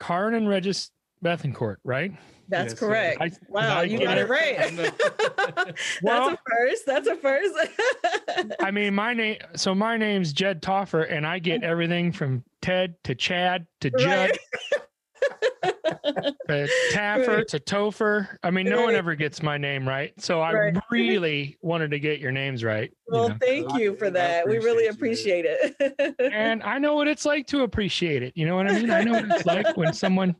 Kahran and Regis Bethencourt, right? That's yes, correct. I, wow, you got it right. well, That's a first. That's a first. I mean, my name. So my name's Jed Toffer, and I get everything from Ted to Chad to Judd. Right. Taffer right. to Topher. I mean, no right. one ever gets my name right. So I right. really wanted to get your names right. Well, you know? thank you for that. We really appreciate it. and I know what it's like to appreciate it. You know what I mean? I know what it's like when someone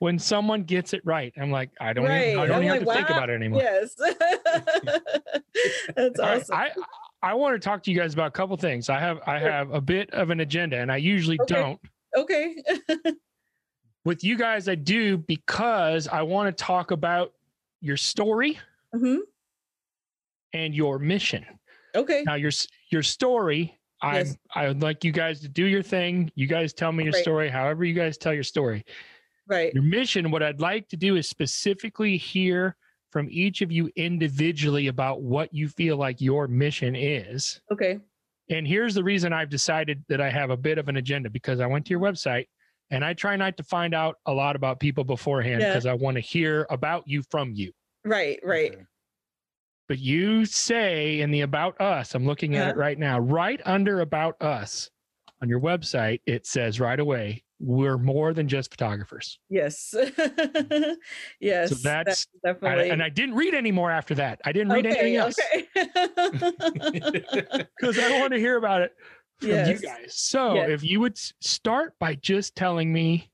when someone gets it right. I'm like, I don't even, I don't even like, have to wow. think about it anymore. Yes. That's awesome. I, I want to talk to you guys about a couple things. I have I have a bit of an agenda and I usually okay. don't. Okay with you guys, I do because I want to talk about your story mm-hmm. and your mission. Okay. Now your your story, yes. I I would like you guys to do your thing. You guys tell me your right. story, however you guys tell your story. Right. Your mission, what I'd like to do is specifically hear from each of you individually about what you feel like your mission is. Okay. And here's the reason I've decided that I have a bit of an agenda because I went to your website and I try not to find out a lot about people beforehand because yeah. I want to hear about you from you. Right, right. But you say in the About Us, I'm looking at uh-huh. it right now, right under About Us on your website, it says right away, we're more than just photographers. Yes. yes. So that's, that's definitely. I, and I didn't read any more after that. I didn't read okay, anything else. Because okay. I want to hear about it from yes. you guys. So yes. if you would start by just telling me,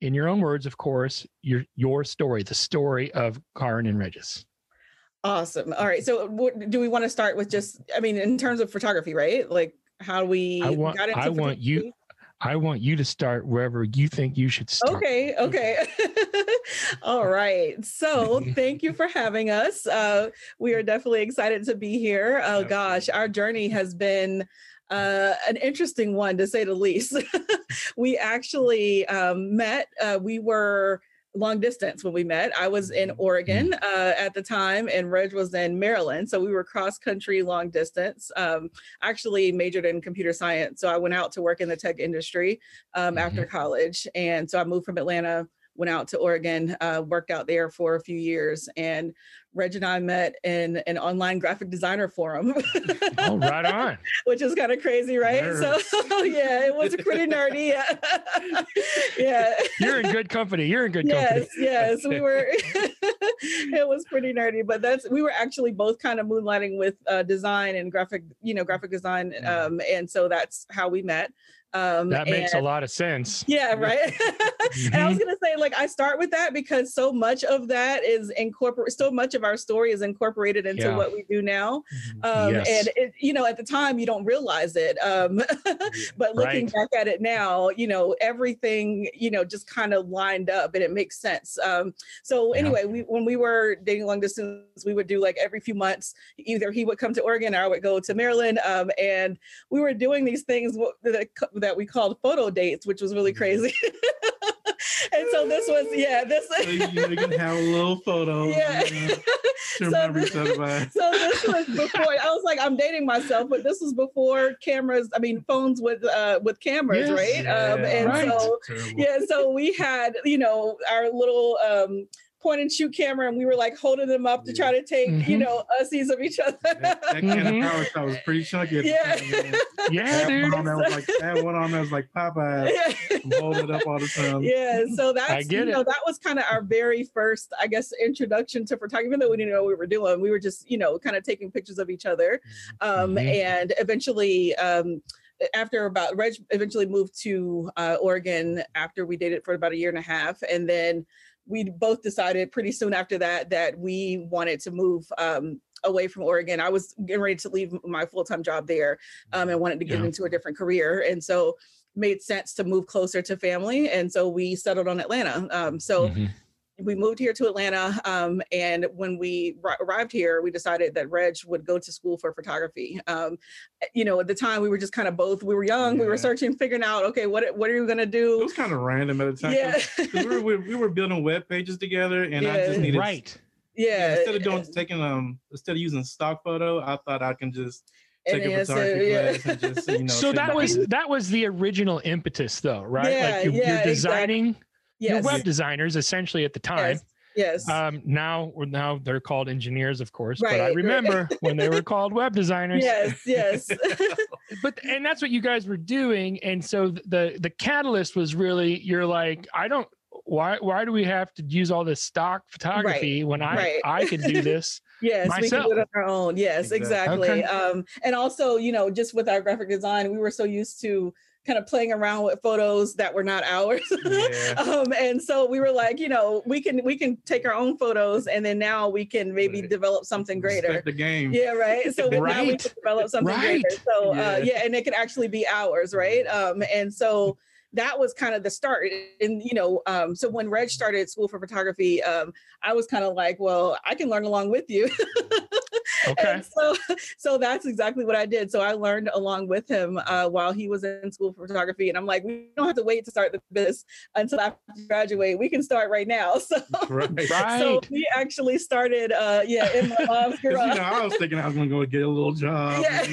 in your own words, of course, your your story, the story of Kahran and Regis. Awesome. All right. So what, do we want to start with just? I mean, in terms of photography, right? Like how we I want, got into I want you. I want you to start wherever you think you should start. Okay, okay. All right. So thank you for having us. Uh, we are definitely excited to be here. Oh gosh, our journey has been uh, an interesting one to say the least. we actually um, met, uh, we were long distance when we met. I was in mm-hmm. Oregon mm-hmm. uh, at the time, and Reg was in Maryland. So we were cross country, long distance. Um, actually, majored in computer science. So I went out to work in the tech industry um, mm-hmm. after college. And so I moved from Atlanta went out to Oregon, uh, worked out there for a few years, and Reg and I met in an online graphic designer forum. oh, right on. Which is kind of crazy, right? Nerds. So yeah, it was pretty nerdy. Yeah. yeah. You're in good company. You're in good yes, company. Yes, yes. We were it was pretty nerdy, but that's we were actually both kind of moonlighting with uh, design and graphic, you know, graphic design. Um, and so that's how we met. Um, that makes and, a lot of sense. Yeah, right. And I was mm-hmm. gonna say, like, I start with that because so much of that is incorporate. So much of our story is incorporated into yeah. what we do now. Mm-hmm. Um, yes. And it, you know, at the time, you don't realize it. Um, but looking right. back at it now, you know, everything, you know, just kind of lined up, and it makes sense. Um, so yeah. anyway, we when we were dating long distance, we would do like every few months. Either he would come to Oregon, or I would go to Maryland, um, and we were doing these things that that we called photo dates, which was really crazy. and so this was yeah this so you, can have a little photo yeah. you know, so, this, so this was before i was like i'm dating myself but this was before cameras i mean phones with uh with cameras yes, right? Yeah, um and right. so yeah so we had you know our little um point and shoot camera and we were like holding them up to try to take mm-hmm. you know ussies of each other that, that kind mm-hmm. of power shot was pretty chunky yeah time, yeah dude. One arm was like that one arm that was like Popeye yeah. holding it up all the time yeah so that's you know that was kind of our very first I guess introduction to photography even though we didn't know what we were doing we were just you know kind of taking pictures of each other um, mm-hmm. and eventually um, after about Reg eventually moved to uh, Oregon after we dated for about a year and a half, and then we both decided pretty soon after that that we wanted to move um, away from Oregon. I was getting ready to leave my full time job there um, and wanted to get yeah. into a different career. And so made sense to move closer to family. And so we settled on Atlanta. Um, so Mhm. We moved here to Atlanta. Um, and when we ri- arrived here, we decided that Reg would go to school for photography. Um, you know, at the time we were just kind of both, we were young, we were searching, figuring out, okay, what, what are you going to do? It was kind of random at the time. Yeah. 'cause we, were, we, we were building web pages together, and I just needed Right. yeah. instead of doing taking um instead of using stock photo, I thought I can just take a yeah, so, photography yeah. class and just you know. so that was that was the original impetus though right Yeah, like you're, yeah, you're exactly. Designing you're yes. web designers essentially at the time yes. Yes. um now now they're called engineers of course Right, but i right. remember when they were called web designers yes. Yes. but and that's what you guys were doing and so the the catalyst was really you're like i don't why why do we have to use all this stock photography when i right. i can do this Yes, we can do it on our own. Yes, Exactly. exactly. Okay. Um, and also, you know, just with our graphic design, we were so used to kind of playing around with photos that were not ours. Yeah. um, and so we were like, you know, we can we can take our own photos, and then now we can maybe Right. develop something greater. Respect the game. Yeah, right. So now we can develop something Right. greater. So Yeah. uh, yeah, and it could actually be ours, right? Um, and so that was kind of the start. And you know, um, so when Reg started school for photography, um, I was kind of like, well, I can learn along with you. okay And so, so that's exactly what I did. So I learned along with him uh, while he was in school for photography, and I'm like, we don't have to wait to start the business until after we graduate. We can start right now. So, Right. right so we actually started, uh, yeah, in my mom's 'Cause, you know, I was thinking I was gonna go get a little job. Yeah.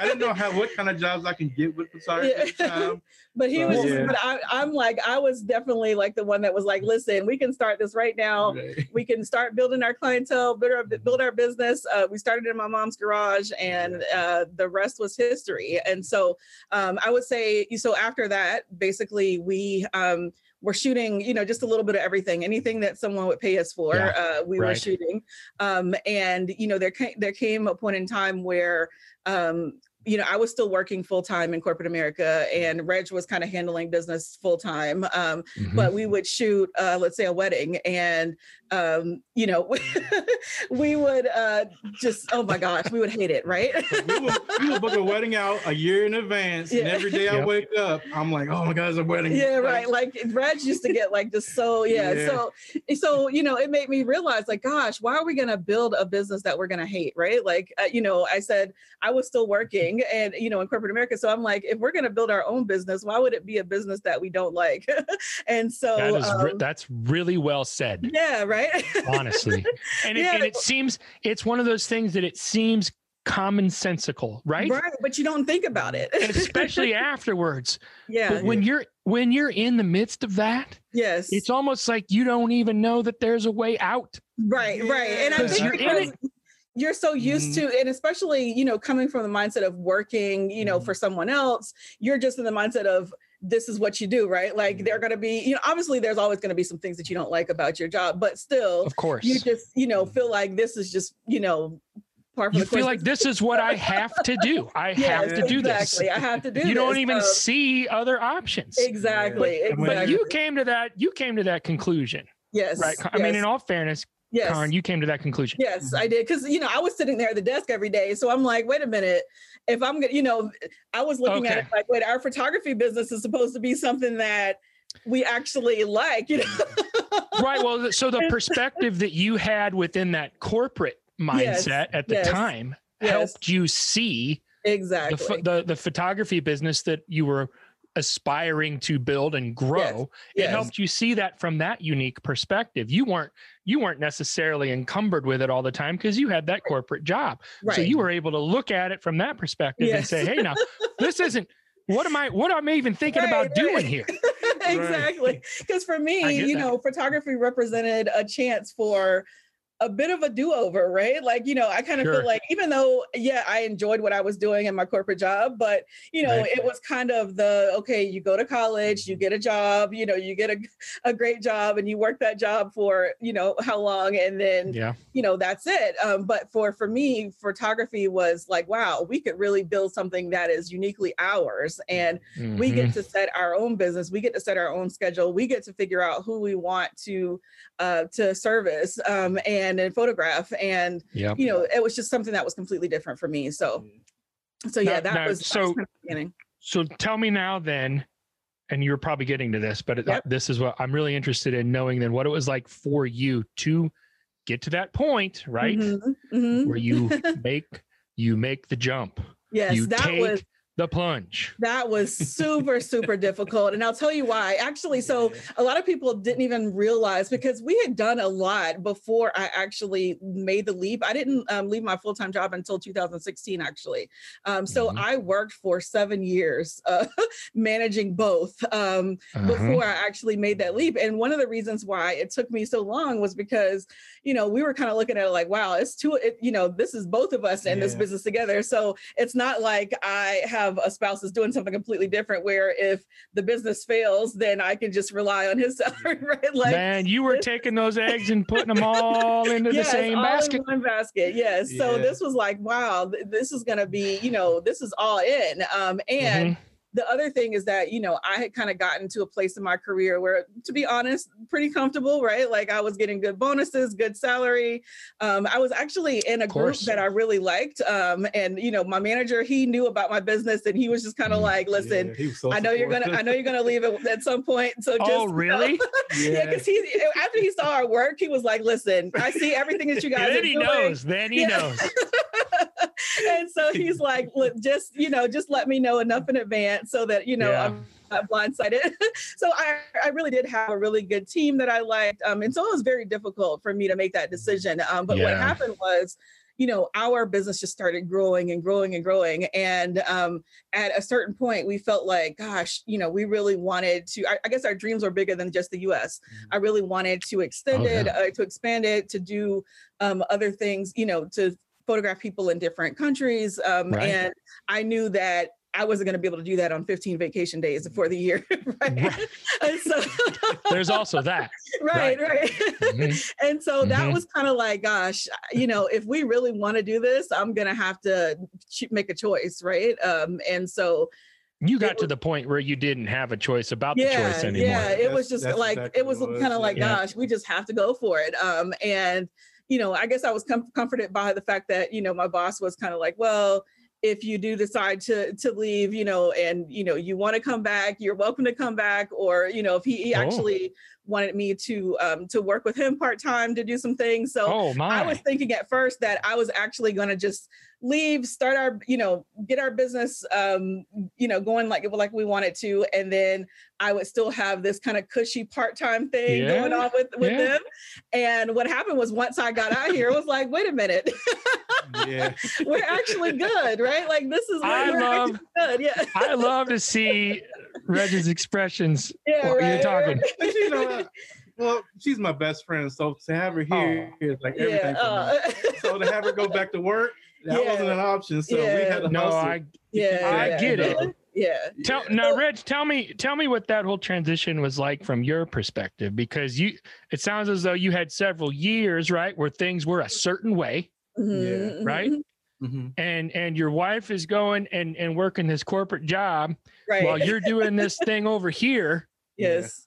I didn't know how what kind of jobs I can get with photography time. But he So, was, yeah. but I, I'm like, I was definitely like the one that was like, listen, we can start this right now. Right. We can start building our clientele, build our, build our business. Uh, we started in my mom's garage, and uh, the rest was history. And so um, I would say, so after that, basically, we um, were shooting, you know, just a little bit of everything, anything that someone would pay us for, Yeah, uh, we were shooting. Um, and you know, there came there came a point in time where um, you know, I was still working full time in corporate America, and Reg was kind of handling business full time. Um, Mhm. But we would shoot, uh, let's say, a wedding, and um, you know, we would uh, just, oh my gosh, we would hate it, right? We would, we would book a wedding out a year in advance, and Yeah. every day I wake up, I'm like, oh my god, it's a wedding. yeah, right. Like Reg used to get like just so yeah. Yeah. So so you know, it made me realize like, gosh, why are we gonna build a business that we're gonna hate, right? Like uh, you know, I said I was still working and you know in corporate America, so I'm like, if we're gonna build our own business, why would it be a business that we don't like? and so that is um, that's really well said yeah, right. Honestly. And it, Yeah. and it seems it's one of those things that it seems commonsensical right, right, but you don't think about it, especially afterwards. Yeah, but when you're when you're in the midst of that yes, it's almost like you don't even know that there's a way out. Right, right. And I think you're in because you're so used to, and especially, you know, coming from the mindset of working, you know, Mhm. for someone else, you're just in the mindset of this is what you do, right? Like they're going to be, you know, obviously there's always going to be some things that you don't like about your job, but still, of course you just, you know, feel like this is just, you know, part of you the feel like this is what i have to do i have to do this. exactly. I have to do this you don't even Um, see other options exactly, But- but but you came to that you came to that conclusion yes, right i mean in all fairness yes. Kahran, you came to that conclusion Yes, I did. Cause you know, I was sitting there at the desk every day. So I'm like, wait a minute. If I'm gonna, you know, I was looking at it like, wait, our photography business is supposed to be something that we actually like, you know. right well so the perspective that you had within that corporate Yes, mindset at the yes, time yes. helped you see exactly. pho- the the photography business that you were aspiring to build and grow it yes. helped you see that from that unique perspective you weren't you weren't necessarily encumbered with it all the time because you had that corporate job right. so you were able to look at it from that perspective and say hey now this isn't what am i what am i even thinking Right, about doing here exactly. Because for me, you that. know, photography represented a chance for a bit of a do-over, right? Like, you know, I kind of Sure. feel like even though, yeah, I enjoyed what I was doing in my corporate job, but you know, Right. it was kind of the okay, you go to college, you get a job, you know, you get a, a great job and you work that job for, you know, how long and then yeah you know that's it um, but for for me photography was like wow we could really build something that is uniquely ours and we Mhm. get to set our own business we get to set our own schedule we get to figure out who we want to uh, to service um, and and photograph and Yep. you know it was just something that was completely different for me so so yeah Now- that now, was that so- was kind of the beginning So tell me now then, and you're probably getting to this, but Yep. this is what I'm really interested in knowing then what it was like for you to get to that point, right? Mhm, mhm. Where you make you make the jump. yes, you that take was the plunge. that was super super difficult, and I'll tell you why. Actually, so a lot of people didn't even realize because we had done a lot before I actually made the leap. I didn't um, leave my full time job until 2016, actually. Um, so Mhm. I worked for seven years uh, managing both. Um, Uh-huh. before I actually made that leap. And one of the reasons why it took me so long was because, you know, we were kind of looking at it like, wow, it's two, it, you know, this is both of us in this business together. So it's not like I have a spouse that's doing something completely different where if the business fails, then I can just rely on his salary, right? Like, Man, you were taking those eggs and putting them all into yes, the same all basket. in one basket. Yes. So this was like, wow, this is going to be, you know, this is all in. Um, and Mhm. The other thing is that you know i had kind of gotten to a place in my career where to be honest pretty comfortable right like i was getting good bonuses good salary um, i was actually in a group that i really liked um, and you know my manager he knew about my business and he was just kind of Mm. like listen Yeah, so I know you're gonna. I know you're gonna leave it at some point. So just Oh, really? yeah, yeah. because he after he saw our work, he was like, "Listen, I see everything that you guys then he doing." knows. Then he Yeah. knows. And so he's like, just you know, just let me know enough in advance so that you know Yeah. I'm not blindsided. so I, I really did have a really good team that I liked, um, and so it was very difficult for me to make that decision. Um, but what happened was. You know, our business just started growing and growing and growing. And um, at a certain point, we felt like, gosh, you know, we really wanted to. I, I guess our dreams were bigger than just the U.S. I really wanted to extend Oh, it, yeah. uh, to expand it, to do um, other things, you know, to photograph people in different countries. Um, Right. And I knew that I wasn't going to be able to do that on 15 vacation days for the year. Right. Right. So, There's also that. right, right. Mhm. and so that Mhm. was kind of like, gosh, you know, if we really want to do this, I'm going to have to ch- make a choice. Right. Um, and so, You It got to the point where you didn't have a choice about the choice anymore. yeah, it was just like exactly it was what kind of like, yeah. gosh, we just have to go for it. Um, and you know, I guess I was com- comforted by the fact that you know my boss was kind of like, well, if you do decide to to leave, you know, and you know you want to come back, you're welcome to come back. Or you know, if he, he Oh. actually wanted me to um, to work with him part time to do some things, so Oh. I was thinking at first that I was actually going to just leave, start our, you know, get our business, um, you know, going like like we wanted to, and then I would still have this kind of cushy part time thing going on with with yeah. them. And what happened was once I got out here, it was like, wait a minute, yeah. we're actually good, right? Like this is I love- good, yeah, I love to see Reggie's expressions. yeah, you right, talking? right. But you know, what? well, she's my best friend, so to have her here is like everything. yeah, for me. uh, So to have her go back to work, that Yeah. wasn't an option. So we Yeah. had to No. I yeah, I yeah, get it. yeah, Yeah. tell now, Reg. Tell me, tell me what that whole transition was like from your perspective, because you. It sounds as though you had several years, right, where things were a certain way, Mhm, right? mhm, Mhm. and and your wife is going and and working this corporate job Right. while you're doing this thing over here. yes.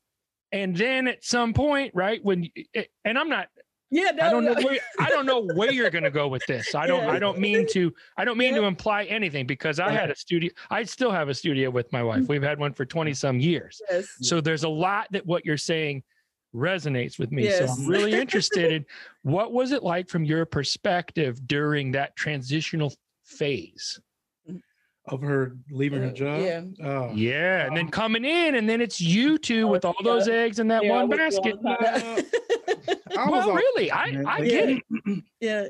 And then at some point, right, when eh, and I'm not Yeah. No, I don't know where I don't know where you're going to go with this. I don't Yeah. I don't mean to I don't mean Yeah. to imply anything because I had a studio. I still have a studio with my wife. Mm. We've had one for 20 some years. Yes. So there's a lot that what you're saying resonates with me. Yes. So I'm really interested in what was it like from your perspective during that transitional phase? Of her leaving her job. yeah. Oh. Yeah, and then coming in and then it's you two with all those eggs in that Yeah, one basket. I was Well, really, I man. I get it. yeah.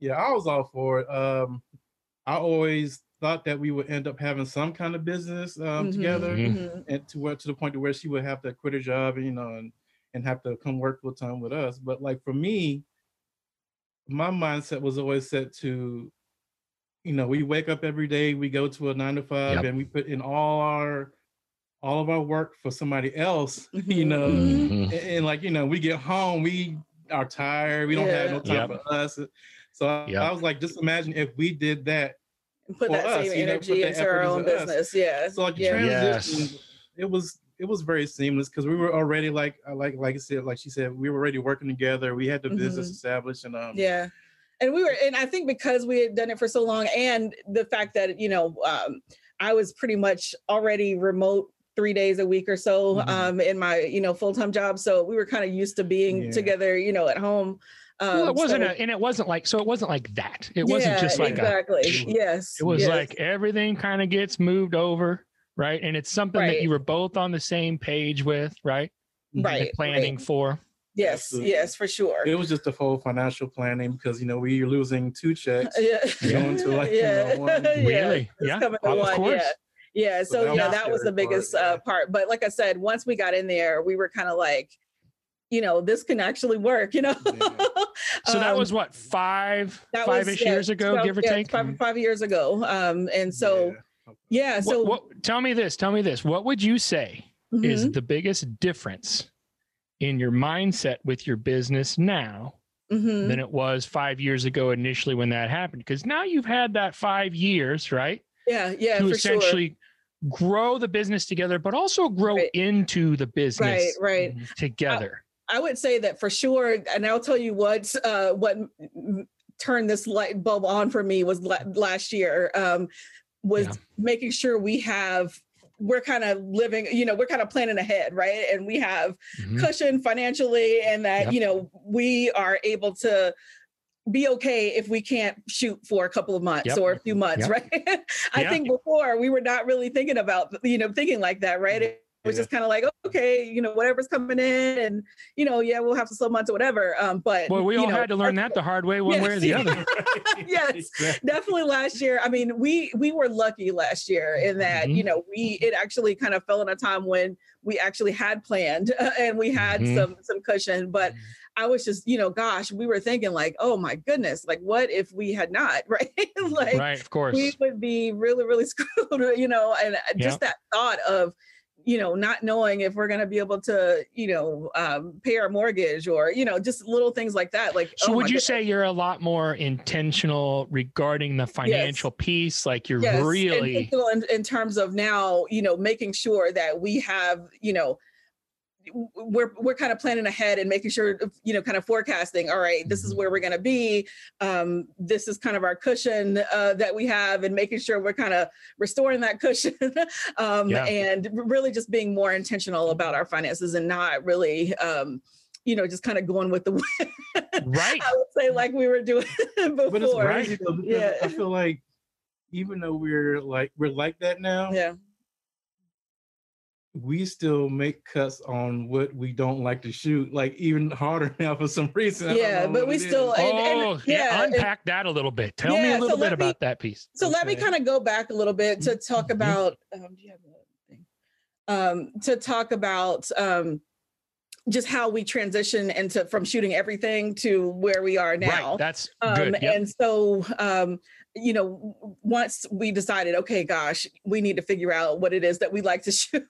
Yeah, I was all for it. Um, I always thought that we would end up having some kind of business um, Mhm, together, Mhm. mhm. and to where to the point to where she would have to quit her job, and, you know, and and have to come work full time with us. But like for me, my mindset was always set to, you know, we wake up every day, we go to a nine to five, Yep. and we put in all our all of our work for somebody else, you Mhm, know, mhm. and, and, like you know we get home we are tired we don't have no time Yep. for us so I- Yep. i was like just imagine if we did that Put For that us, same you know, energy into our own into us. business. Yeah. so like the yeah. transition Yes. it was it was very seamless because we were already like I like like i said like she said we were already working together we had the business Mhm. established and um Yeah. And we were, and I think because we had done it for so long, and the fact that you know, um, I was pretty much already remote three days a week or so Mhm. um, in my you know full time job. So we were kind of used to being Yeah. together, you know, at home. Um, well, it wasn't so- a, and it wasn't like so. It wasn't like that. It wasn't just like a. exactly. yes. It was yes. like everything kind of gets moved over, right? And it's something that you were both on the same page with, right? Right. Planning for. Yes, Absolutely. yes, for sure. It was just a full financial planning because you know we are losing two checks. yeah. Going to, like, you know, one- Yeah, Really? it's Yeah, coming to of one, course. Yeah. Yeah. So, So that yeah, was that was the scary part, biggest yeah. uh, part. But like I said, once we got in there, we were kind of like, you know, this can actually work, you know. So that Um, was what five, that five was, ish yeah, years ago, twelve- give or yeah, take. Five, five years ago. Um, and so yeah, Yeah. so what, what, tell me this. Tell me this. What would you say mhm, is the biggest difference in your mindset with your business now mhm. than it was five years ago initially when that happened? Because now you've had that five years, right? yeah, yeah, to for sure. essentially grow the business together, but also grow Right. into the business right. right. together. I would say that for sure, and I'll tell you what uh, what turned this light bulb on for me was la- last year um, was Yeah. making sure we have we're kind of living, you know, we're kind of planning ahead, right? And we have Mhm. cushion financially, and that Yep. you know we are able to be okay if we can't shoot for a couple of months Yep. or a few months, Yep. right? I Yeah. think before we were not really thinking about, you know, thinking like that, right? Was Yeah. just kind of like, okay, you know, whatever's coming in, and you know, yeah, we'll have to slow months or whatever. Um, but Well, we all know, had to learn that the hard way, one way or the other. Yes. Definitely last year i mean we we were lucky last year in that Mhm. you know we it actually kind of fell in a time when we actually had planned and we had Mhm. some some cushion but i was just you know gosh we were thinking like oh my goodness like what if we had not right like right, of course. we would be really really screwed you know and uh, just that thought of you know not knowing if we're going to be able to you know um, pay our mortgage or you know just little things like that like So oh would you goodness. say you're a lot more intentional regarding the financial piece? Like you're yes, really in, in terms of now, you know, making sure that we have, you know, we're we're kind of planning ahead and making sure, you know, kind of forecasting. All right, this is where we're going to be. Um, this is kind of our cushion uh, that we have, and making sure we're kind of restoring that cushion, um, Yeah. and really just being more intentional about our finances and not really. Um, you know, just kind of going with the wind. right. I would say like we were doing before. But it's Right. Yeah. I feel like even though we're like we're like that now, Yeah. We still make cuts on what we don't like to shoot, like even harder now for some reason. Yeah, but we still- is. and- and- oh, yeah, yeah. and- Unpack that a little bit. Tell me a little let bit me- about that piece. So let me kind of go back a little bit to talk Mhm. about. Um, do you have the thing? Um, to talk about um, just how we transition into from shooting everything to where we are now. Right. That's Um, good. Yep. And so, um, you know, once we decided, okay, gosh, we need to figure out what it is that we like to shoot,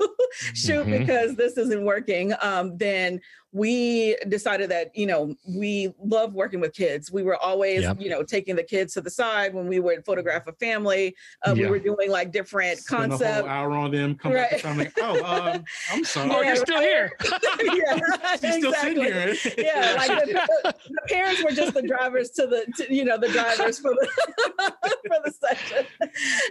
shoot Mhm. because this isn't working. Um, then we decided that you know we love working with kids. We were always, Yep. you know, taking the kids to the side when we would photograph a family. Uh, We were doing like different Spend a whole hour on them, come back Right. to like, oh, um, I'm sorry. oh, you're still here. yeah, She's still sitting exactly. here. Yeah, like the, the parents were just the drivers to the, to, you know, the drivers for the for the session.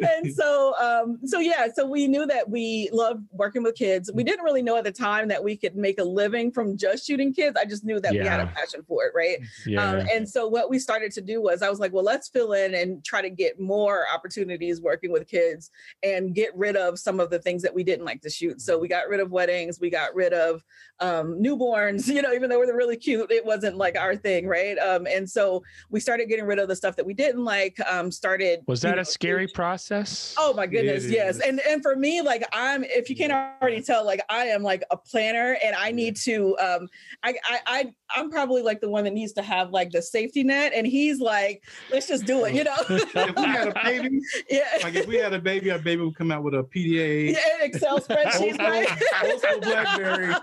And so, um, so yeah, so we knew that we loved working with kids. We didn't really know at the time that we could make a living from just shooting kids. I just knew that we had a passion for it, right? yeah. Um, and so what we started to do was I was like, well, let's fill in and try to get more opportunities working with kids and get rid of some of the things that we didn't like to shoot. So we got rid of weddings, we got rid of um, newborns, you know, even though they're really cute, it wasn't like our thing, right? Um, and so we started getting rid of the stuff that we didn't like. Um, started Was you that know, a scary process? Oh my goodness, It yes. is. And and for me, like I'm if you can't already tell, like I am like a planner and I need to um I I, I I'm probably like the one that needs to have like the safety net and he's like, let's just do it, you know? if we had a baby, yeah. like if we had a baby, our baby would come out with a PDA. yeah, Excel spreadsheets, Old right? school- old school BlackBerry.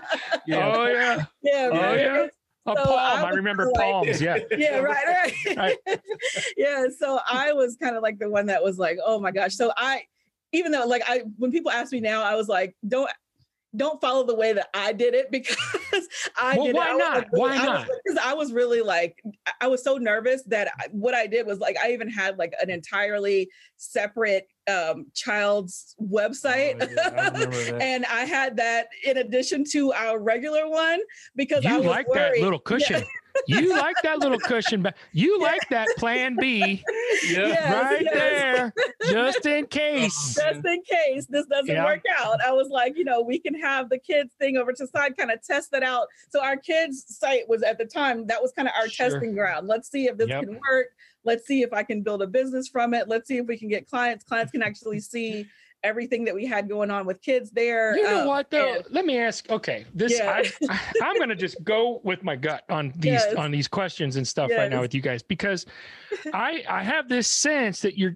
Yeah. Oh yeah. yeah, Oh yeah. A So palm. I I, remember like- palms. Yeah. yeah, right, right. yeah, so I was kind of like the one that was like, oh my gosh. So I, even though like I, when people ask me now, I was like, don't, don't follow the way that I did it because I well, did why it. not? Like, really, why not? Because I, I was really like, I was so nervous that I, what I did was like, I even had like an entirely separate um, child's website. Oh, yeah, I and I had that in addition to our regular one because you I was like worried. that little cushion. Yeah. You like that little cushion, but you like that plan B Yeah. Yes, right yes. there, just in case. just in case this doesn't Yeah. work out. I was like, you know, we can have the kids thing over to the side, kind of test that out. So our kids site was at the time, that was kind of our Sure. testing ground. Let's see if this Yep. can work. Let's see if I can build a business from it. Let's see if we can get clients. Clients can actually see everything that we had going on with kids there. You know Um, what though? and- Let me ask. Okay, this Yeah. I, am gonna just go with my gut on these Yes. on these questions and stuff right now with you guys because I I have this sense that you're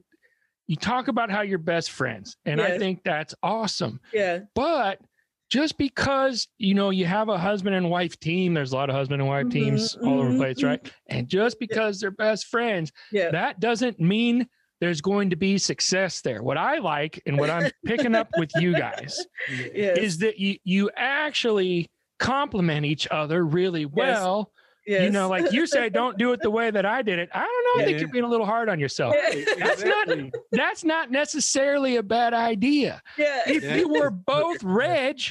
you talk about how you're best friends and I think that's awesome. yeah, But just because you know you have a husband and wife team, there's a lot of husband and wife Mhm, teams all over the mhm, place, right? And just because they're best friends, yeah. that doesn't mean there's going to be success there. What I like and what I'm picking up with you guys Yes. is that you you actually complement each other really well. yes. You know, like you say, don't do it the way that I did it. I don't know. I think Yeah. you're being a little hard on yourself. Yeah. That's not- That's not necessarily a bad idea. yeah. If Yeah. you were both Reg,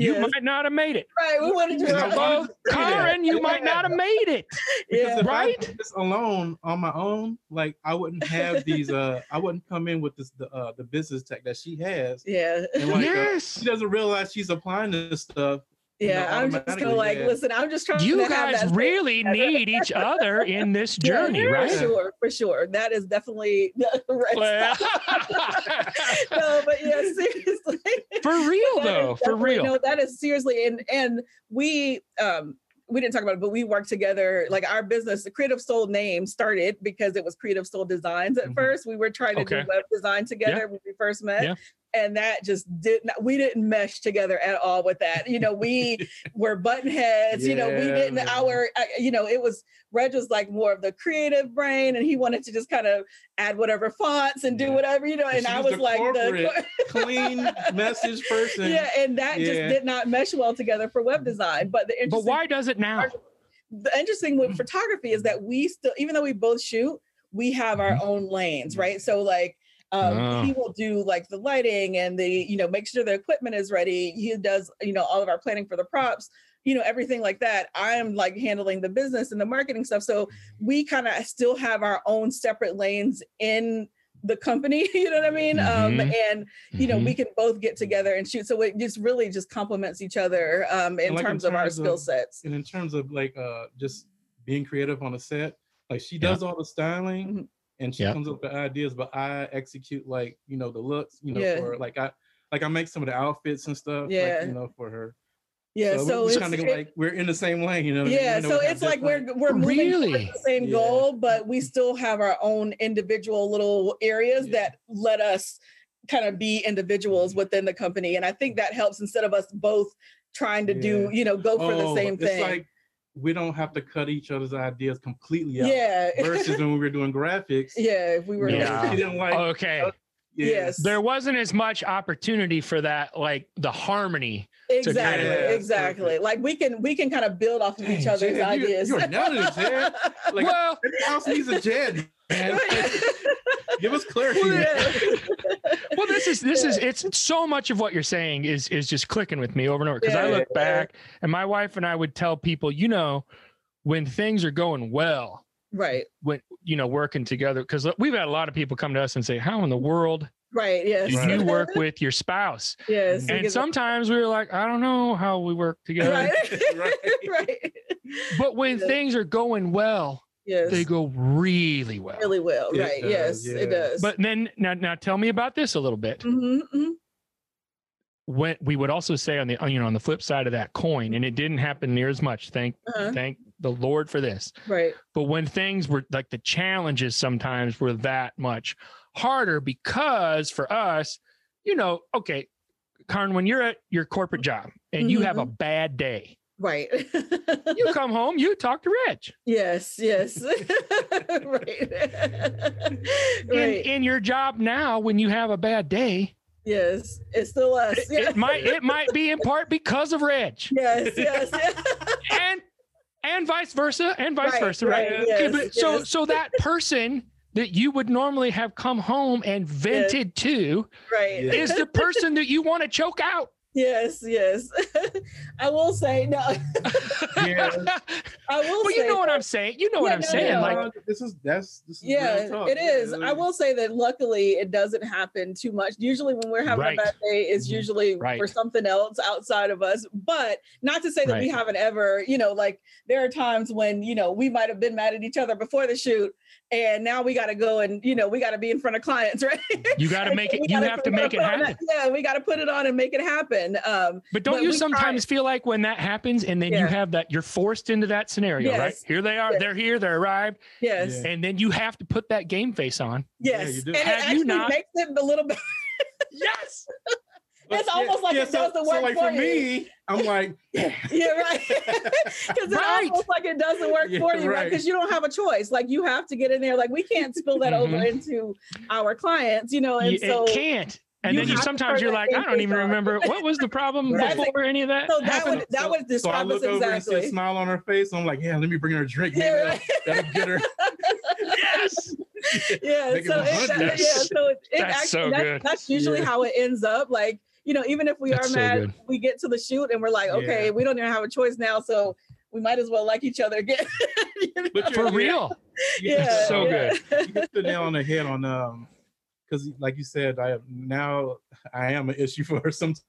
you Yes. might not have made it. right. We wanted to If I you're both to say that. Kahran, you might not have made it. Because Yeah. if I Right? did this alone on my own, like I wouldn't have these. Uh, I wouldn't come in with this the uh, the business tech that she has. Yeah. And like, uh, Yes. she doesn't realize she's applying this stuff. Yeah. know, I'm just gonna like, yeah. listen, I'm just trying You to have guys that same- really need each other in this Yeah, journey, for right? sure, for sure. That is definitely the right Well, no, but yeah, seriously. for real though, for real. No, that is seriously, and and we um we didn't talk about it, but we worked together. Like our business, the Creative Soul name started because it was Creative Soul Designs at Mhm. first. We were trying to Okay. do web design together when we first met. Yeah. And that just did not, we didn't mesh together at all with that. You know, we were button heads, you know, we didn't, man. our, uh, you know, it was, Reg was like more of the creative brain and he wanted to just kind of add whatever fonts and do Yeah. whatever, you know, And and I was was the like the, Clean message person. yeah, and that just did not mesh well together for web design. But the But why does it now? the interesting with mm. photography is that we still, even though we both shoot, we have our mm-hmm. own lanes, mm-hmm. right? So like. Um, Ah. he will do like the lighting and the you know make sure the equipment is ready he does you know all of our planning for the props you know everything like that i'm like handling the business and the marketing stuff so we kind of still have our own separate lanes in the company you know what i mean um Mhm. and you know Mhm. we can both get together and shoot so it just really just complements each other um in like, in terms of our skill sets And in terms of like uh just being creative on a set, like she Yeah. does all the styling Mhm. And she Yeah. comes up with ideas, but I execute like you know the looks, you know, Yeah. for like I like I make some of the outfits and stuff, Yeah. like, you know, for her. yeah so, so, we're it's kind of it- like we're in the same lane, you know. yeah even though so it's like we're we're moving towards Really? the same Yeah. goal but we still have our own individual little areas Yeah. that let us kind of be individuals mm-hmm. within the company and i think that helps instead of us both trying to do you know go for the Oh, same it's thing like we don't have to cut each other's ideas completely out. yeah Versus when we were doing graphics. yeah if we were Yeah. She didn't like. Okay. yeah. yes There wasn't as much opportunity for that, like the harmony. exactly Yeah, that's exactly perfect. like we can we can kind of build off of each other's Jed, you- ideas you're nailing it, Jed. Like, well, Every house needs a Jed, man. Give us clarity. Yeah. Well, this is this is it's so much of what you're saying is is just clicking with me over and over because I Yeah. look back and my wife and I would tell people, you know, when things are going well, right when you know working together, because we've had a lot of people come to us and say, "How in the world right yes do you work with your spouse?" yes And sometimes we were like, "I don't know how we work together," right Right. right but when Yeah. things are going well, yes they go really well. really well It right does, yes it does But then now, now tell me about this a little bit. Mhm, mhm. when we would also say on the you know on the flip side of that coin and it didn't happen near as much thank Uh-huh. thank the lord for this right but when things were like the challenges sometimes were that much harder because for us you know okay Kahran, when you're at your corporate job and you have a bad day right you come home you talk to Reg yes yes right in, right in your job now when you have a bad day Yes, it's still us. It, Yeah. it might it might be in part because of Reg. yes, yes. and and vice versa and vice Right, versa right, right, Okay, yes, but so yes. so that person that you would normally have come home and vented to right. Is the person that you want to choke out Yes, yes. I will say no. Yeah. I will but say you know what i'm saying you know what i'm no, saying no. like this is that's this is Yeah, talk. it is. Yeah, I will say that luckily it doesn't happen too much. Usually when we're having Right. a bad day, it's Mhm. usually Right. for something else outside of us. But not to say that we haven't ever, you know, like there are times when, you know, we might have been mad at each other before the shoot and now we got to go and, you know, we got to be in front of clients, right? you got to make it you gotta- have to make it happen that- yeah, we got to put it on and make it happen. Um, but don't but you we try. sometimes feel like when that happens and then you have that you're forced into that scenario right here they are Yes. they're here they're arrived yes, Yeah. and then you have to put that game face on Yeah, yes. you do. And it Have you actually not- makes it a little bit. yes It's almost like it doesn't work so like for for you. me, I'm like, yeah. Yeah, right. Because Right. it's almost like it doesn't work Yeah, for you, right? right. Because you don't have a choice. Like you have to get in there. Like we can't spill that over Mhm. into our clients, you know. And Y- so, it can't and you then you sometimes you're like i don't even remember what was the problem Right. before any of that so that happened would that would so I look us over and see a smile on her face. I'm like, yeah, let me bring her a drink. Maybe Yeah, that'll, that'll get her. yes yeah. Make it So it, 100. yeah. So it, it That's actually so that's, good. that's usually Yeah. how it ends up. Like you know, even if we That's are so mad, good. we get to the shoot and we're like, okay, Yeah. we don't even have a choice now, so we might as well like each other again. You know? But for you're- real yeah, so yeah. you hit the nail on the head on um because like you said i am now i am an issue for her sometimes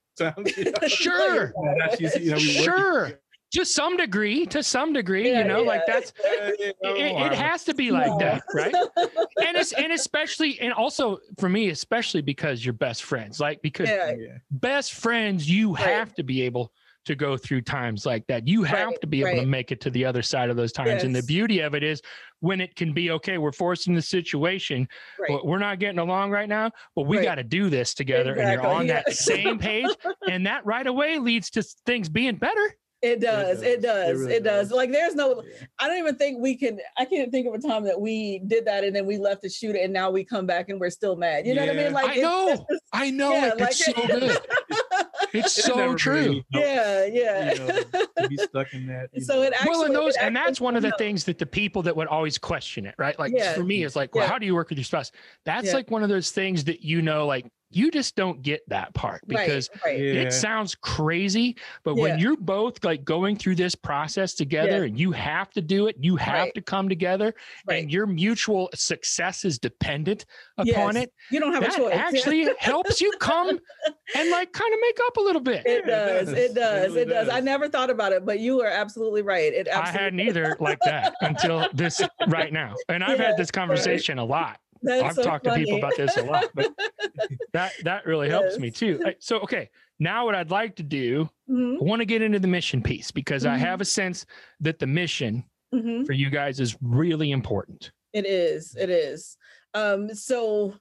you know? sure That she's, you know, we sure to some degree to some degree Yeah, you know like that's it, it has to be like No. that right and it's and especially and also for me especially because you're best friends like because Yeah. yeah. best friends you Right. have to be able to go through times like that you have Right, to be able to make it to the other side of those times and the beauty of it is when it can be okay we're forced in the situation Right. but we're not getting along right now but we Right. got to do this together and you're on yeah. that same page and that right away leads to things being better It does. It does. It does. It, really does. does. Like there's no Yeah. I don't even think we can I can't think of a time that we did that and then we left the shoot and now we come back and we're still mad. You know what I mean? Like I know. just- i know Yeah, it. it's so good it's It so true really helps, yeah, yeah. you know, to be stuck in that you So know. it actually well and those it and that's one of the no. things that the people that would always question it right like Yeah. for me it's like well Yeah. how do you work with your spouse that's Yeah. like one of those things that you know like you just don't get that part because right. yeah. it sounds crazy but when you're both like going through this process together Yeah. and you have to do it you have Right. to come together Right. and your mutual success is dependent upon Yes. it You don't have that a choice. Actually helps you come and like kind of make up a little bit It Yeah, it does. does. It It does. really It does. I never thought about it, but you are absolutely right. It I absolutely hadn't either like that until this right now. And I've Yeah, had this conversation a lot. That's I've so talked to people about this a lot, but that that really helps me too. So okay, now what I'd like to do, Mhm, I want to get into the mission piece because I Mhm. have a sense that the mission mhm. for you guys is really important. It is. It is. Um, so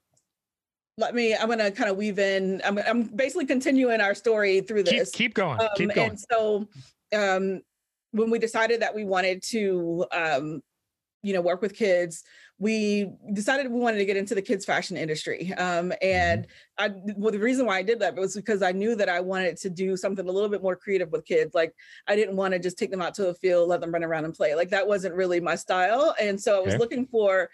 let me, I'm gonna kind of weave in. I'm, I'm basically continuing our story through Keep this. keep going. Um, keep going. And so um when we decided that we wanted to um you know work with kids we decided we wanted to get into the kids fashion industry um and i well the reason why i did that was because i knew that i wanted to do something a little bit more creative with kids like i didn't want to just take them out to a field let them run around and play like that wasn't really my style and so i was Okay. looking for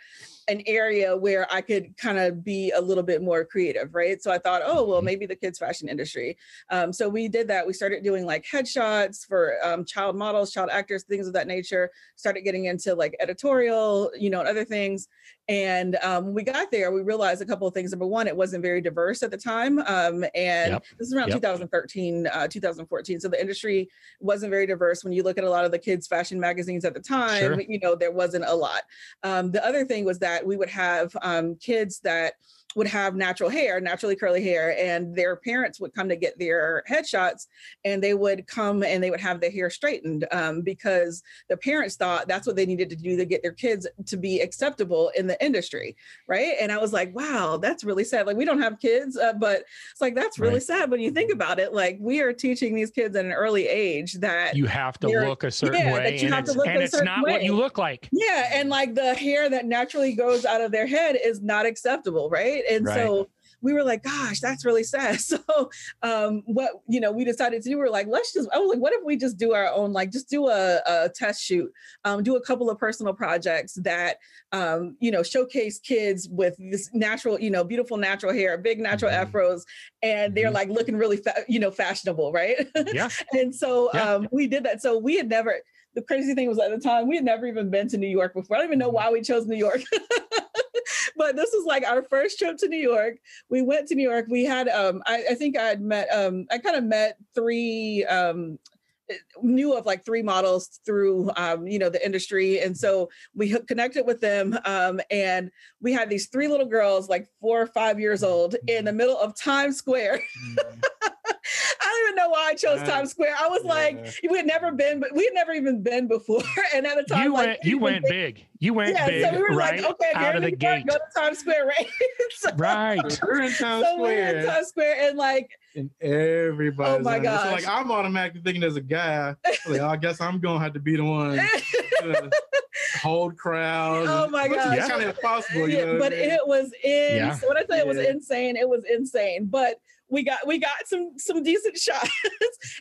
an area where i could kind of be a little bit more creative right so i thought oh well Mhm. maybe the kids fashion industry um, so we did that. We started doing like headshots for um, child models, child actors, things of that nature. Started getting into like editorial, you know, and other things. And um, when we got there, we realized a couple of things. Number one, it wasn't very diverse at the time. Um, and Yep. this is around Yep. 2013, uh, 2014. So the industry wasn't very diverse. When you look at a lot of the kids' fashion magazines at the time, Sure. you know, there wasn't a lot. Um, the other thing was that we would have um, kids that would have natural hair, naturally curly hair, and their parents would come to get their headshots, and they would come and they would have their hair straightened um, because the parents thought that's what they needed to do to get their kids to be acceptable in the industry, right? And I was like, wow, that's really sad. Like we don't have kids, uh, but it's like that's really Right. sad when you think about it. Like we are teaching these kids at an early age that You have to look a certain yeah, that way, you and have to it's, and it's not what you look like. yeah, and like the hair that naturally goes out of their head is not acceptable, right? And Right. so we were like, gosh, that's really sad. So um, what you know we decided to do, we are like, let's just I was like, what if we just do our own, like just do a, a test shoot, um, do a couple of personal projects that um, you know showcase kids with this natural, you know, beautiful natural hair, big natural Mhm. afros, and they're Mhm. like looking really fa- you know fashionable, right? Yeah. and so Yeah. um, we did that. So we had never. The crazy thing was at the time we had never even been to New York before. I don't even know Mhm. why we chose New York. but this was like our first trip to New York. We went to New York. We had um I, I think I had met um I kind of met three um knew of like three models through um, you know the industry and so we connected with them um, and we had these three little girls like four or five years old in the middle of times square Mm. I don't even know why I chose Uh, Times Square. I was like, we had never been, but we had never even been before. And at the time, You like, went we you went think- big. You went Yeah, big, so we were right? like, okay, if you're out of the gate. go to Times Square, right? so, Right. We're in Times so we're in Square, Times Square, and like, and everybody's Oh my god! So like I'm automatically thinking as a guy, like I guess I'm gonna have to be the one to hold crowds. Oh my god! is gosh. kind of impossible, you yeah, know. but I mean? it was in. Yeah. When I say it was insane, it was insane. But we got we got some some decent shots,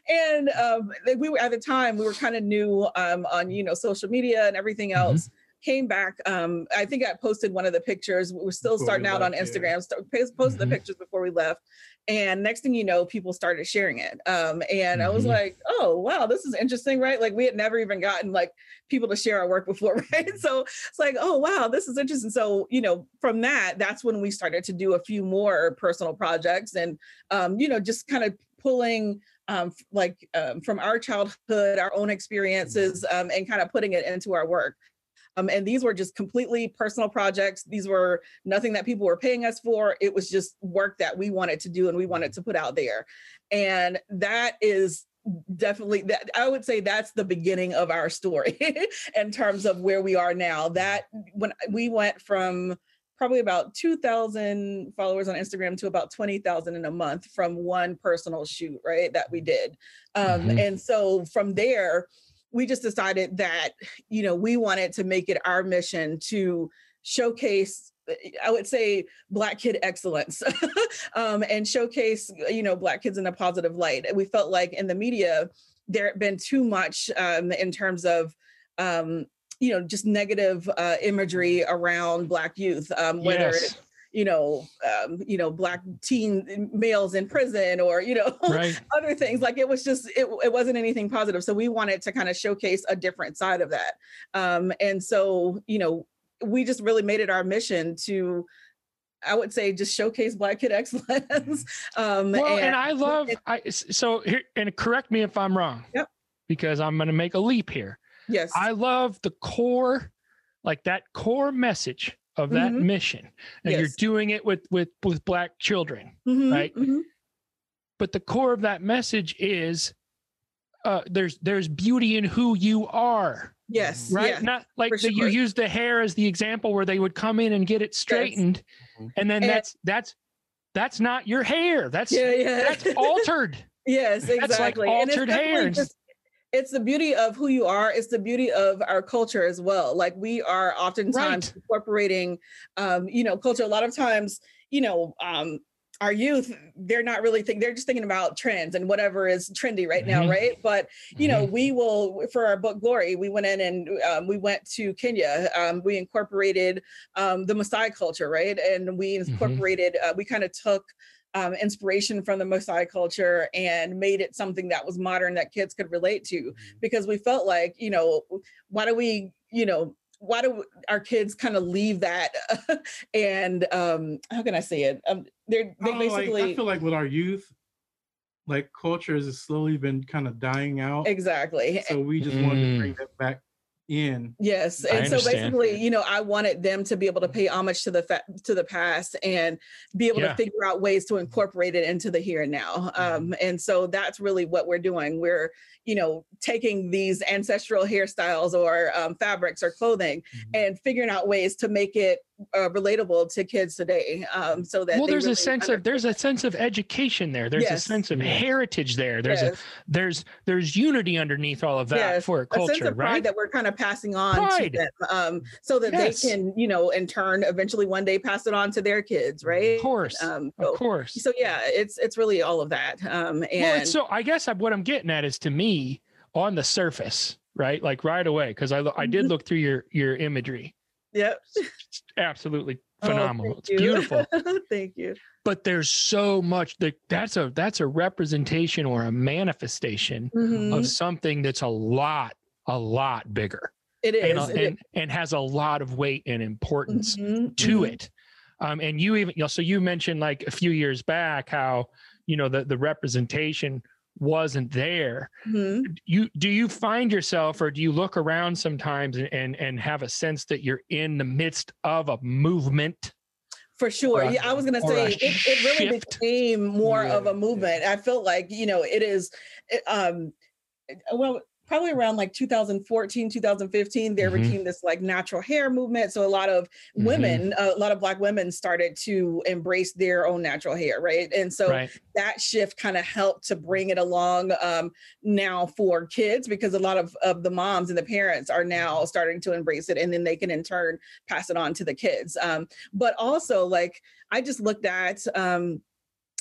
and um, we were at the time we were kind of new um, on you know social media and everything Mm-hmm. else. Came back. Um, I think I posted one of the pictures. We were still Before we starting out on left, yeah. Instagram. Start, post- posted Mhm. the pictures before we left, and next thing you know, people started sharing it. Um, and I was Mhm. like, oh wow, this is interesting, right? Like we had never even gotten like people to share our work before, right? So it's like, oh wow, this is interesting. So you know, from that, that's when we started to do a few more personal projects, and um, you know, just kind of pulling um, like um, from our childhood, our own experiences, um, and kind of putting it into our work. Um, and these were just completely personal projects. These were nothing that people were paying us for. It was just work that we wanted to do and we wanted to put out there. And that is definitely that I would say that's the beginning of our story in terms of where we are now. That when we went from probably about 2000 followers on Instagram to about 20,000 in a month from one personal shoot, right? That we did. Um, Mhm. And so from there, we just decided that, you know, we wanted to make it our mission to showcase I would say Black kid excellence um, and showcase, you know, Black kids in a positive light. We felt like in the media, there had been too much um, in terms of, um, you know, just negative uh, imagery around Black youth, um, whether Yes. You know, um, you know, Black teen males in prison or, you know, Right. other things like it was just it, it wasn't anything positive so we wanted to kind of showcase a different side of that um and so you know we just really made it our mission to i would say just showcase black kid excellence um Well, and, and, I love I so here and correct me if I'm wrong. Yep. Because I'm going to make a leap here. yes I love the core, like that core message of that Mhm. mission, and you're doing it with with with black children. Mhm, right? mhm. But the core of that message is, uh, there's there's beauty in who you are, yes right? yeah. Not like for the, you use the hair as the example where they would come in and get it straightened, Mhm. and then And- that's that's that's not your hair. That's yeah yeah that's altered. Yes, like exactly. And it's altered hair just- it's the beauty of who you are. It's the beauty of our culture as well. Like we are oftentimes Right. incorporating, um, you know, culture. A lot of times, you know, um, our youth, they're not really thinking, they're just thinking about trends and whatever is trendy right now, Mhm. right? But, you know, Mhm. we will, for our book Glory, we went in and um, we went to Kenya. Um, we incorporated um, the Maasai culture, right? And we Mhm. incorporated, uh, we kind of took um, inspiration from the Maasai culture and made it something that was modern that kids could relate to because we felt like, you know, why do we, you know, why do our kids kind of leave that and um how can I say it? Um they're they don't know, like, basically I feel like with our youth, like culture has slowly been kind of dying out. exactly. So we just wanted Mm. to bring that back in. Yes, and so basically, you know, I wanted them to be able to pay homage to the fa- to the past and be able Yeah. to figure out ways to incorporate it into the here and now. Um, and so that's really what we're doing. We're, you know, taking these ancestral hairstyles or um, fabrics or clothing Mhm. and figuring out ways to make it uh, relatable to kids today. Um, so that well, there's really a sense of there's a sense of education there. There's a sense of heritage there. There's yes, a there's there's unity underneath all of that Yes. for a a sense culture, of pride right? that we're kind of passing on Pride. to them, um, so that Yes. they can, you know, in turn, eventually one day pass it on to their kids, right? Of course, Um, of so, course. so yeah, it's it's really all of that. Um, and well, so I guess what I'm getting at is to me on the surface, right? Like right away, because I I did Mhm. look through your your imagery. Yep. It's absolutely Oh, phenomenal. thank it's beautiful. thank you. but there's so much that that's a that's a representation or a manifestation Mhm. of something that's a lot a lot bigger It and, is. it is. and and has a lot of weight and importance Mhm, to mhm. it um and you even you know so you mentioned like a few years back how you know the the representation wasn't there Mhm. you do you find yourself or do you look around sometimes and and, and have a sense that you're in the midst of a movement For sure. a- yeah, I was gonna say it, it really became more of a movement. I felt like, you know, it is it, um well probably around like 2014 2015 there Mhm. became this like natural hair movement. So a lot of Mhm. women a lot of black women started to embrace their own natural hair right? And so right. that shift kind of helped to bring it along um, now for kids because a lot of, of the moms and the parents are now starting to embrace it and then they can in turn pass it on to the kids. Um, but also like i just looked at um,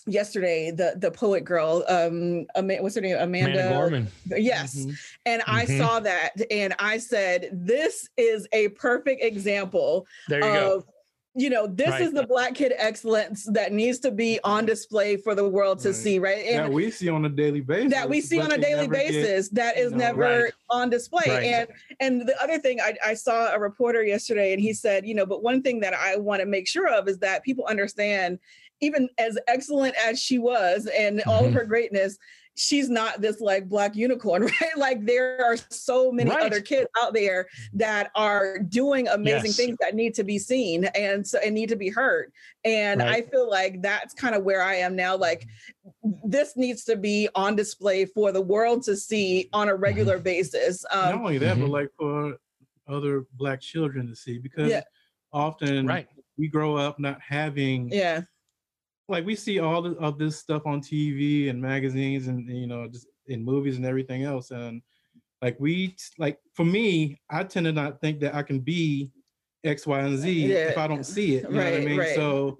yesterday the the poet girl um what's her name amanda, amanda gorman yes Mhm. and i Mhm. saw that and i said this is a perfect example there you go of you know this Right. is the black kid excellence that needs to be on display for the world to Right. see right that we see on a daily basis. that we see on a daily never get- basis that is you know, never Right. on display Right. and and the other thing I, I saw a reporter yesterday and he said you know but one thing that i want to make sure of is that people understand even as excellent as she was and all of Mhm. her greatness she's not this like black unicorn right like there are so many Right. other kids out there that are doing amazing Yes. things that need to be seen and so and need to be heard and i feel like that's kind of where i am now like this needs to be on display for the world to see on a regular basis Not um only that, Mhm. but like for other black children to see, because Yeah. often right we grow up not having yeah like we see all of this stuff on TV and magazines and you know just in movies and everything else and like we like for me I tend to not think that I can be X Y and Z if I don't see it you know what I Right, mean right. so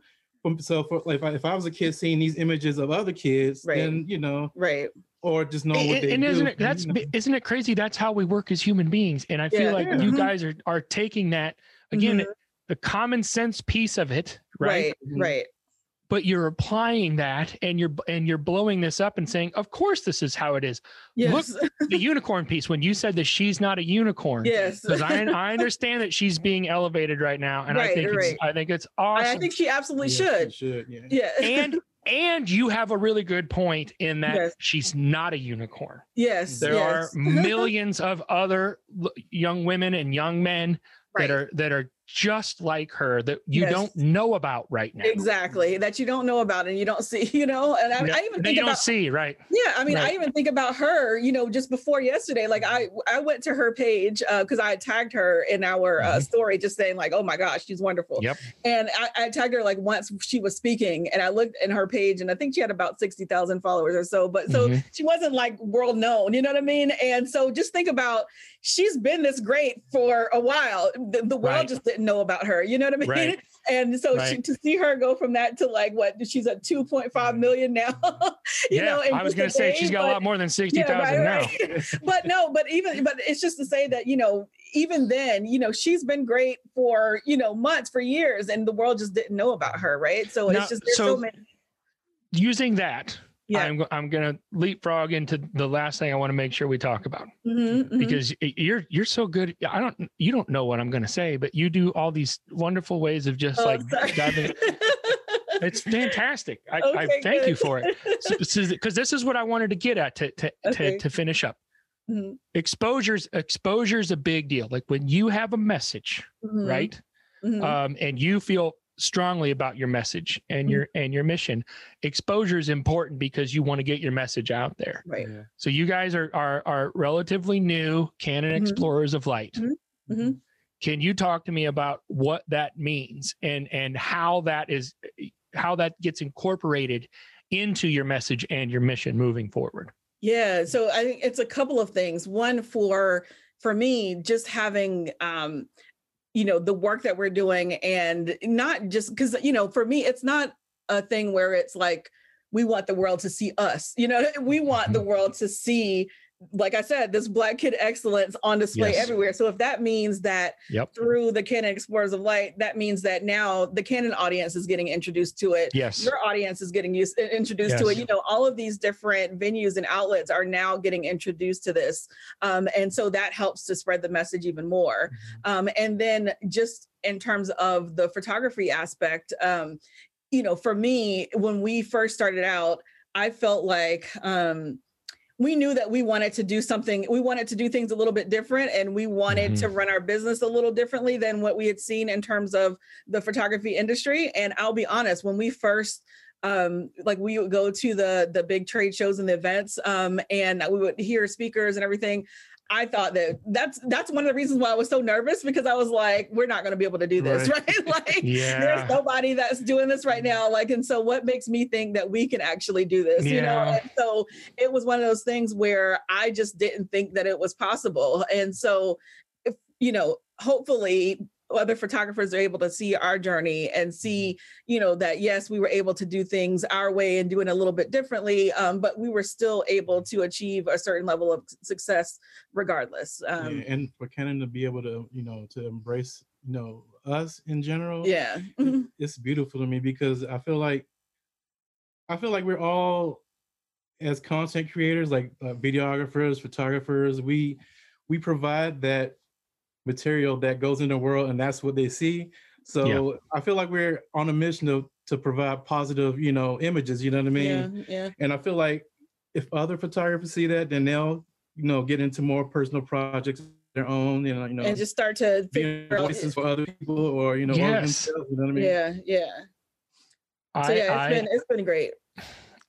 so for like if I, if I was a kid seeing these images of other kids Right. then you know right or just knowing what and, they and isn't it that's you know. isn't it crazy that's how we work as human beings and i feel Yeah. like Yeah. you Mhm. guys are are taking that again Mhm. the common sense piece of it right, right right but you're applying that and you're and you're blowing this up and saying of course this is how it is. Yes. The unicorn piece when you said that she's not a unicorn yes. because I, I understand that she's being elevated right now and i Right, think it's i think it's awesome. I think she absolutely Yes, should. you should yeah. Yeah and and you have a really good point in that Yes. she's not a unicorn. Yes there yes. are millions of other young women and young men Right. that are that are just like her that you Yes. don't know about right now exactly that you don't know about and you don't see you know and i, Yeah, I even think you don't about see right Yeah, I mean, I even think about her, you know, just before yesterday. Like I, I went to her page because I had tagged her in our uh, Mhm. story, just saying like, "Oh my gosh, she's wonderful." Yep. And I, I tagged her like once she was speaking, and I looked in her page, and I think she had about sixty thousand followers or so. But so Mhm. she wasn't like world known, you know what I mean? And so just think about she's been this great for a while. The, the world Right. just didn't know about her, you know what I mean? Right. And so she, to see her go from that to like what she's at 2.5 million now. you yeah know, i was going to say she's got a lot more than 60000 yeah, right, now right. but no, but even but it's just to say that, you know, even then, you know, she's been great for, you know, months, for years, and the world just didn't know about her, right? So Now, it's just there's so, so many using that Yeah. i'm, I'm going to leapfrog into the last thing i want to make sure we talk about. Mhm, mhm. because y- you're you're so good. I don't you don't know what i'm going to say but you do all these wonderful ways of just Oh, like diving it's fantastic. I, I Okay, thank you for it. Because this is what i wanted to get at to to, Okay. to, to finish up. Mhm, exposures exposure's a big deal. Like when you have a message mhm, right? Mhm. um, and you feel strongly about your message and Mhm. your and your mission exposure is important because you want to get your message out there right. Yeah. so you guys are are, are relatively new canon Mhm. explorers of light Mhm. Mhm. can you talk to me about what that means and and how that is how that gets incorporated into your message and your mission moving forward yeah so i think it's a couple of things one for for me just having um you know the work that we're doing and not just because you know for me it's not a thing where it's like we want the world to see us you know we want the mm-hmm. world to see like I said, this Black Kid excellence on display yes. everywhere. So if that means that yep. through the Canon Explorers of Light, that means that now the Canon audience is getting introduced to it. Yes. Your audience is getting used introduced yes. to it. You know, all of these different venues and outlets are now getting introduced to this. Um, and so that helps to spread the message even more. Mm-hmm. Um, and then just in terms of the photography aspect, um, you know, for me, when we first started out, I felt like um, we knew that we wanted to do something we wanted to do things a little bit different and we wanted mm-hmm. to run our business a little differently than what we had seen in terms of the photography industry and i'll be honest when we first um, like we would go to the the big trade shows and the events um, and we would hear speakers and everything I thought that that's that's one of the reasons why I was so nervous because I was like, we're not going to be able to do this, right? right? like, yeah. there's nobody that's doing this right now. Like, and so what makes me think that we can actually do this, yeah. you know? And so it was one of those things where I just didn't think that it was possible. And so, if, you know, hopefully other photographers are able to see our journey and see mm-hmm. you know that yes we were able to do things our way and doing a little bit differently um, but we were still able to achieve a certain level of success regardless um, yeah, and for canon to be able to you know to embrace you know us in general yeah mm-hmm. it's beautiful to me because i feel like i feel like we're all as content creators like uh, videographers photographers we we provide that material that goes in the world and that's what they see. So yeah. I feel like we're on a mission to to provide positive, you know, images, you know what I mean? Yeah, yeah. And I feel like if other photographers see that, then they'll, you know, get into more personal projects their own, you know, you know, and just start to be voices for other people or you know, yes. you know what I mean? Yeah, yeah. I, so yeah, it's I, been it's been great.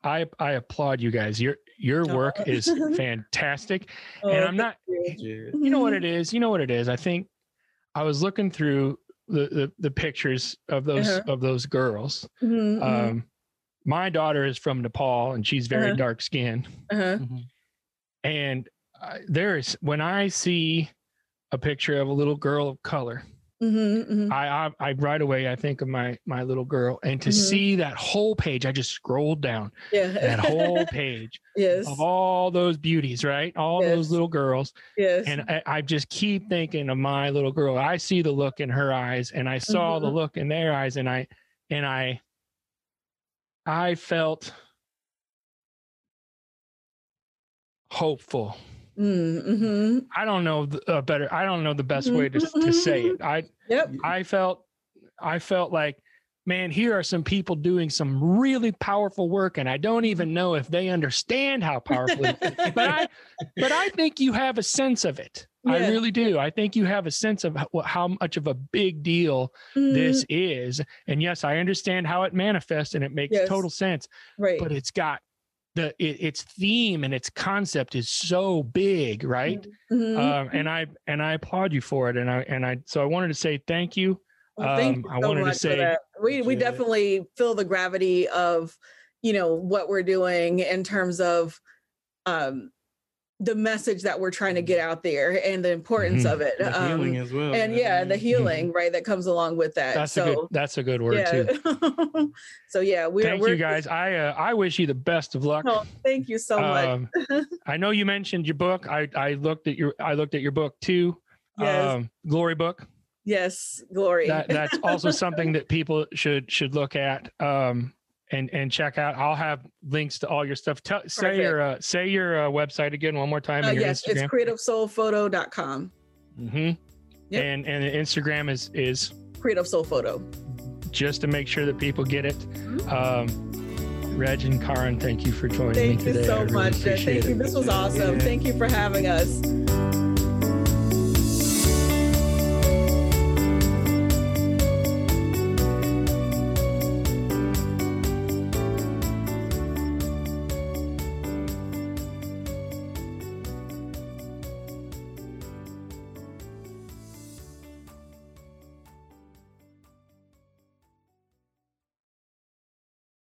I I applaud you guys. Your your work is fantastic, oh, and I'm not. You. you know what it is. You know what it is. I think I was looking through the the, the pictures of those uh-huh. of those girls. Mm-hmm, mm-hmm. um, my daughter is from Nepal, and she's very uh-huh. dark skinned. Uh-huh. Mm-hmm. And uh, there is when I see a picture of a little girl of color Mm-hmm, mm-hmm. I, I, I right away I think of my my little girl, and to mm-hmm. see that whole page, I just scrolled down. Yeah, that whole page. yes, of all those beauties, right? All yes. those little girls. Yes, and I, I, just keep thinking of my little girl. I see the look in her eyes, and I saw the mm-hmm. look in their eyes, and I and I I felt hopeful Mm-hmm. I don't know the, uh, better. I don't know the best way to, to say it. I yep. I felt I felt like, man, here are some people doing some really powerful work, and I don't even know if they understand how powerful. but I but I think you have a sense of it. Yeah. I really do. I think you have a sense of how, how much of a big deal mm. this is. And yes, I understand how it manifests, and it makes yes. total sense. Right. But it's got the it, its theme and its concept is so big right? Mm-hmm. um, and i and i applaud you for it and i and i so i wanted to say thank you. Well, thank um, you so i wanted to say we we definitely feel the gravity of you know what we're doing in terms of um the message that we're trying to get out there and the importance mm-hmm. of it. The um, healing as well. And yeah, the healing, right, that comes along with that. That's so, a good that's a good word yeah. too. so yeah, we're thank we're, you guys. I uh, I wish you the best of luck. Oh, thank you so um, much. I know you mentioned your book. I I looked at your I looked at your book too. Yes. Um, glory book. Yes, glory. That, that's also something that people should should look at. Um, and and check out. I'll have links to all your stuff. Tell, say your uh, say your uh, website again one more time. Uh, yes, Instagram. it's creativesoulphoto.com. Mm-hmm. Yep. And and Instagram is is creative soul photo. Just to make sure that people get it. Mm-hmm. Um, Reg and Kahran, thank you for joining thank me today. Thank you so much. Thank you. This was awesome. Yeah. Thank you for having us.